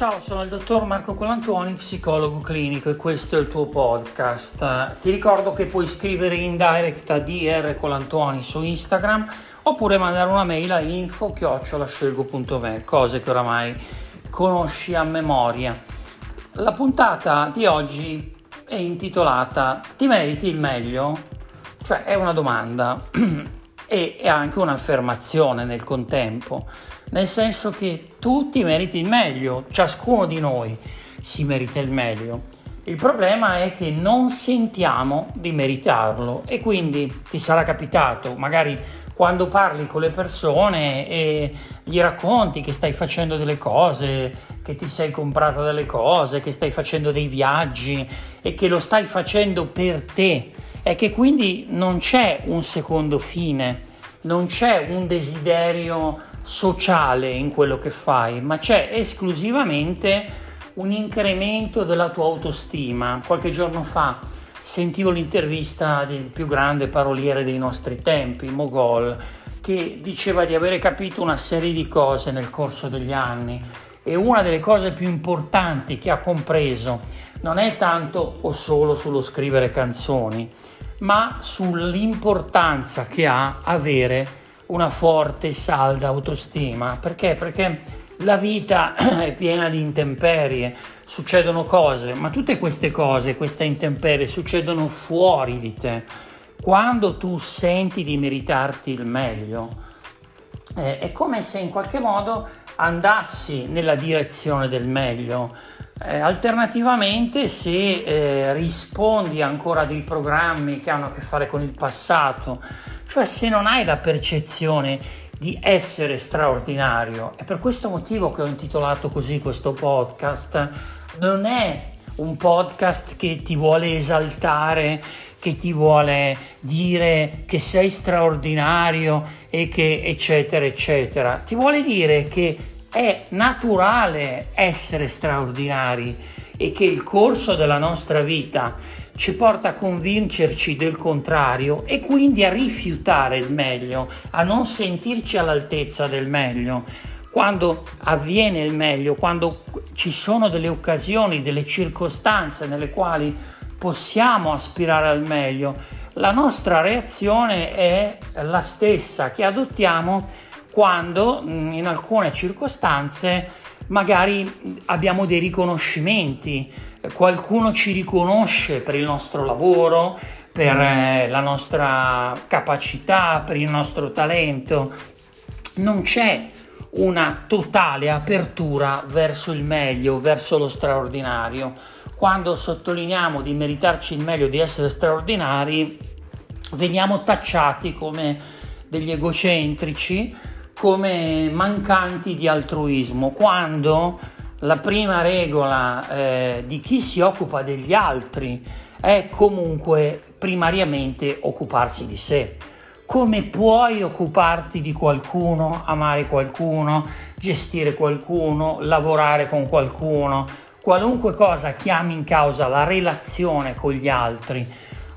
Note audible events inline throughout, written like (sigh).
Ciao, sono il dottor Marco Colantuoni, psicologo clinico e questo è il tuo podcast. Ti ricordo che puoi scrivere in direct a DR Colantuoni su Instagram oppure mandare una mail a info-scelgo.me, cose che oramai conosci a memoria. La puntata di oggi è intitolata Ti meriti il meglio? Cioè è una domanda (clears throat) e è anche un'affermazione nel contempo nel senso che tu ti meriti il meglio, ciascuno di noi si merita il meglio. Il problema è che non sentiamo di meritarlo e quindi ti sarà capitato, magari quando parli con le persone e gli racconti che stai facendo delle cose, che ti sei comprata delle cose, che stai facendo dei viaggi e che lo stai facendo per te e che quindi non c'è un secondo fine, non c'è un desiderio sociale in quello che fai, ma c'è esclusivamente un incremento della tua autostima. Qualche giorno fa sentivo l'intervista del più grande paroliere dei nostri tempi, Mogol, che diceva di avere capito una serie di cose nel corso degli anni e una delle cose più importanti che ha compreso non è tanto o solo sullo scrivere canzoni, ma sull'importanza che ha avere una forte e salda autostima. Perché? Perché la vita (clears throat) è piena di intemperie, succedono cose, ma tutte queste cose, queste intemperie, succedono fuori di te. Quando tu senti di meritarti il meglio, eh, è come se in qualche modo andassi nella direzione del meglio. Eh, alternativamente, se eh, rispondi ancora a dei programmi che hanno a che fare con il passato, cioè se non hai la percezione di essere straordinario, è per questo motivo che ho intitolato così questo podcast, non è un podcast che ti vuole esaltare, che ti vuole dire che sei straordinario e che eccetera eccetera, ti vuole dire che è naturale essere straordinari e che il corso della nostra vita ci porta a convincerci del contrario e quindi a rifiutare il meglio, a non sentirci all'altezza del meglio. Quando avviene il meglio, quando ci sono delle occasioni, delle circostanze nelle quali possiamo aspirare al meglio, la nostra reazione è la stessa che adottiamo quando in alcune circostanze magari abbiamo dei riconoscimenti, qualcuno ci riconosce per il nostro lavoro, per eh, la nostra capacità, per il nostro talento. Non c'è una totale apertura verso il meglio, verso lo straordinario. Quando sottolineiamo di meritarci il meglio, di essere straordinari, veniamo tacciati come degli egocentrici, come mancanti di altruismo, quando la prima regola eh, di chi si occupa degli altri è comunque primariamente occuparsi di sé. Come puoi occuparti di qualcuno, amare qualcuno, gestire qualcuno, lavorare con qualcuno, qualunque cosa chiami in causa la relazione con gli altri,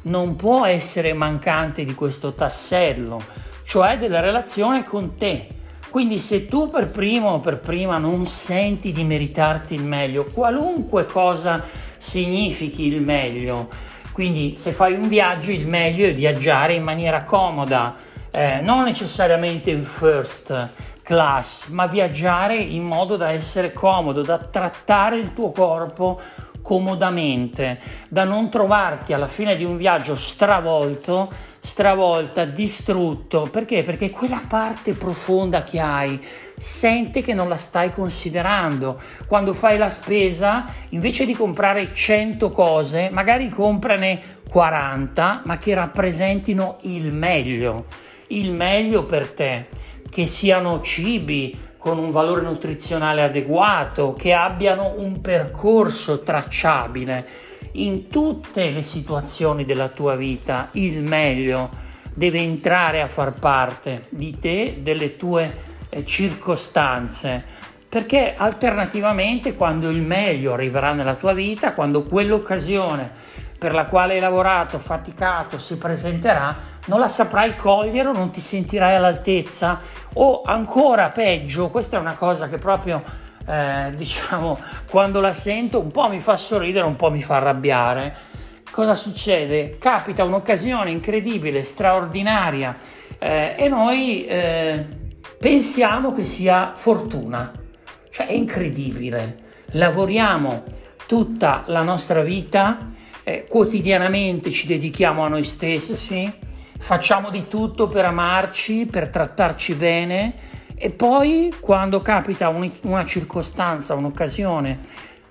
non può essere mancante di questo tassello, cioè della relazione con te quindi se tu per primo o per prima non senti di meritarti il meglio, qualunque cosa significhi il meglio, quindi se fai un viaggio il meglio è viaggiare in maniera comoda, eh, non necessariamente in first class, ma viaggiare in modo da essere comodo, da trattare il tuo corpo comodamente, da non trovarti alla fine di un viaggio stravolto, stravolta, distrutto. Perché? Perché quella parte profonda che hai sente che non la stai considerando. Quando fai la spesa, invece di comprare 100 cose, magari comprane 40, ma che rappresentino il meglio, il meglio per te, che siano cibi, con un valore nutrizionale adeguato, che abbiano un percorso tracciabile. In tutte le situazioni della tua vita il meglio deve entrare a far parte di te, delle tue eh, circostanze, perché alternativamente quando il meglio arriverà nella tua vita, quando quell'occasione per la quale hai lavorato, faticato, si presenterà, non la saprai cogliere o non ti sentirai all'altezza o ancora peggio, questa è una cosa che proprio eh, (laughs) diciamo, quando la sento un po' mi fa sorridere, un po' mi fa arrabbiare. Cosa succede? Capita un'occasione incredibile, straordinaria eh, e noi eh, pensiamo che sia fortuna. Cioè è incredibile. Lavoriamo tutta la nostra vita, eh, quotidianamente ci dedichiamo a noi stessi, facciamo di tutto per amarci, per trattarci bene e poi quando capita un, una circostanza, un'occasione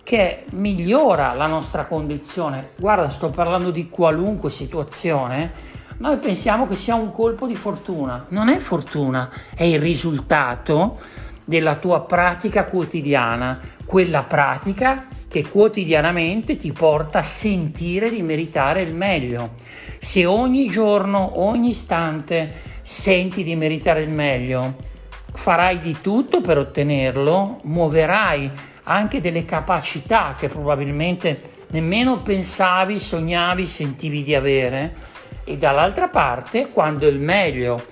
che migliora la nostra condizione, guarda sto parlando di qualunque situazione, noi pensiamo che sia un colpo di fortuna. Non è fortuna, è il risultato della tua pratica quotidiana, quella pratica che quotidianamente ti porta a sentire di meritare il meglio. Se ogni giorno, ogni istante senti di meritare il meglio, farai di tutto per ottenerlo, muoverai anche delle capacità che probabilmente nemmeno pensavi, sognavi, sentivi di avere e dall'altra parte quando il meglio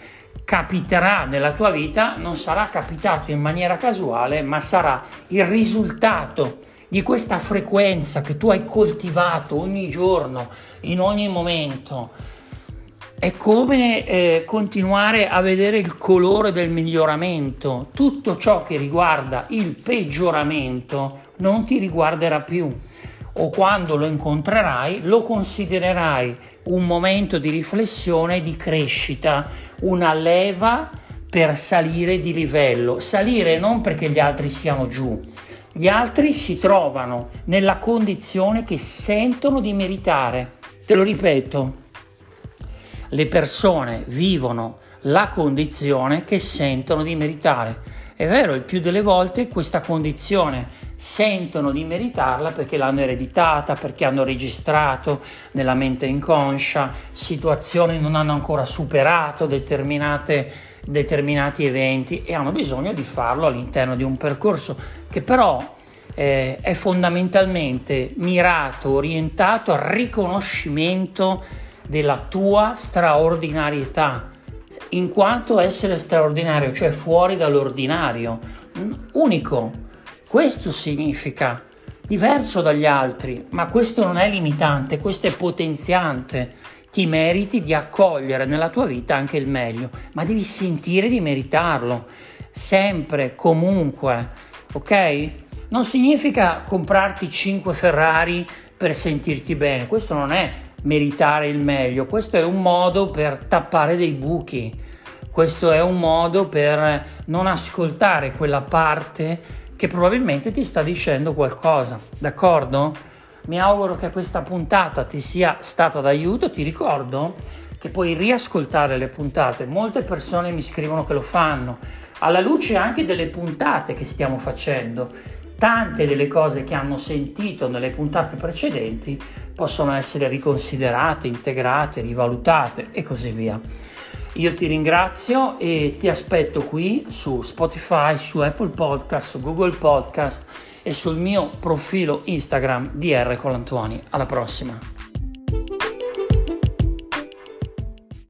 capiterà nella tua vita non sarà capitato in maniera casuale ma sarà il risultato di questa frequenza che tu hai coltivato ogni giorno, in ogni momento. È come eh, continuare a vedere il colore del miglioramento. Tutto ciò che riguarda il peggioramento non ti riguarderà più o quando lo incontrerai lo considererai un momento di riflessione di crescita, una leva per salire di livello. Salire non perché gli altri siano giù, gli altri si trovano nella condizione che sentono di meritare. Te lo ripeto, le persone vivono la condizione che sentono di meritare. È vero, il più delle volte questa condizione sentono di meritarla perché l'hanno ereditata, perché hanno registrato nella mente inconscia situazioni non hanno ancora superato determinati eventi e hanno bisogno di farlo all'interno di un percorso che però eh, è fondamentalmente mirato, orientato al riconoscimento della tua straordinarietà, in quanto essere straordinario, cioè fuori dall'ordinario, unico. Questo significa diverso dagli altri, ma questo non è limitante, questo è potenziante ti meriti di accogliere nella tua vita anche il meglio, ma devi sentire di meritarlo, sempre, comunque, ok? Non significa comprarti 5 Ferrari per sentirti bene, questo non è meritare il meglio, questo è un modo per tappare dei buchi, questo è un modo per non ascoltare quella parte che probabilmente ti sta dicendo qualcosa, d'accordo? Mi auguro che questa puntata ti sia stata d'aiuto. Ti ricordo che puoi riascoltare le puntate. Molte persone mi scrivono che lo fanno. Alla luce anche delle puntate che stiamo facendo, tante delle cose che hanno sentito nelle puntate precedenti possono essere riconsiderate, integrate, rivalutate e così via. Io ti ringrazio e ti aspetto qui su Spotify, su Apple Podcast, su Google Podcast e sul mio profilo Instagram DR Colantuoni. Alla prossima!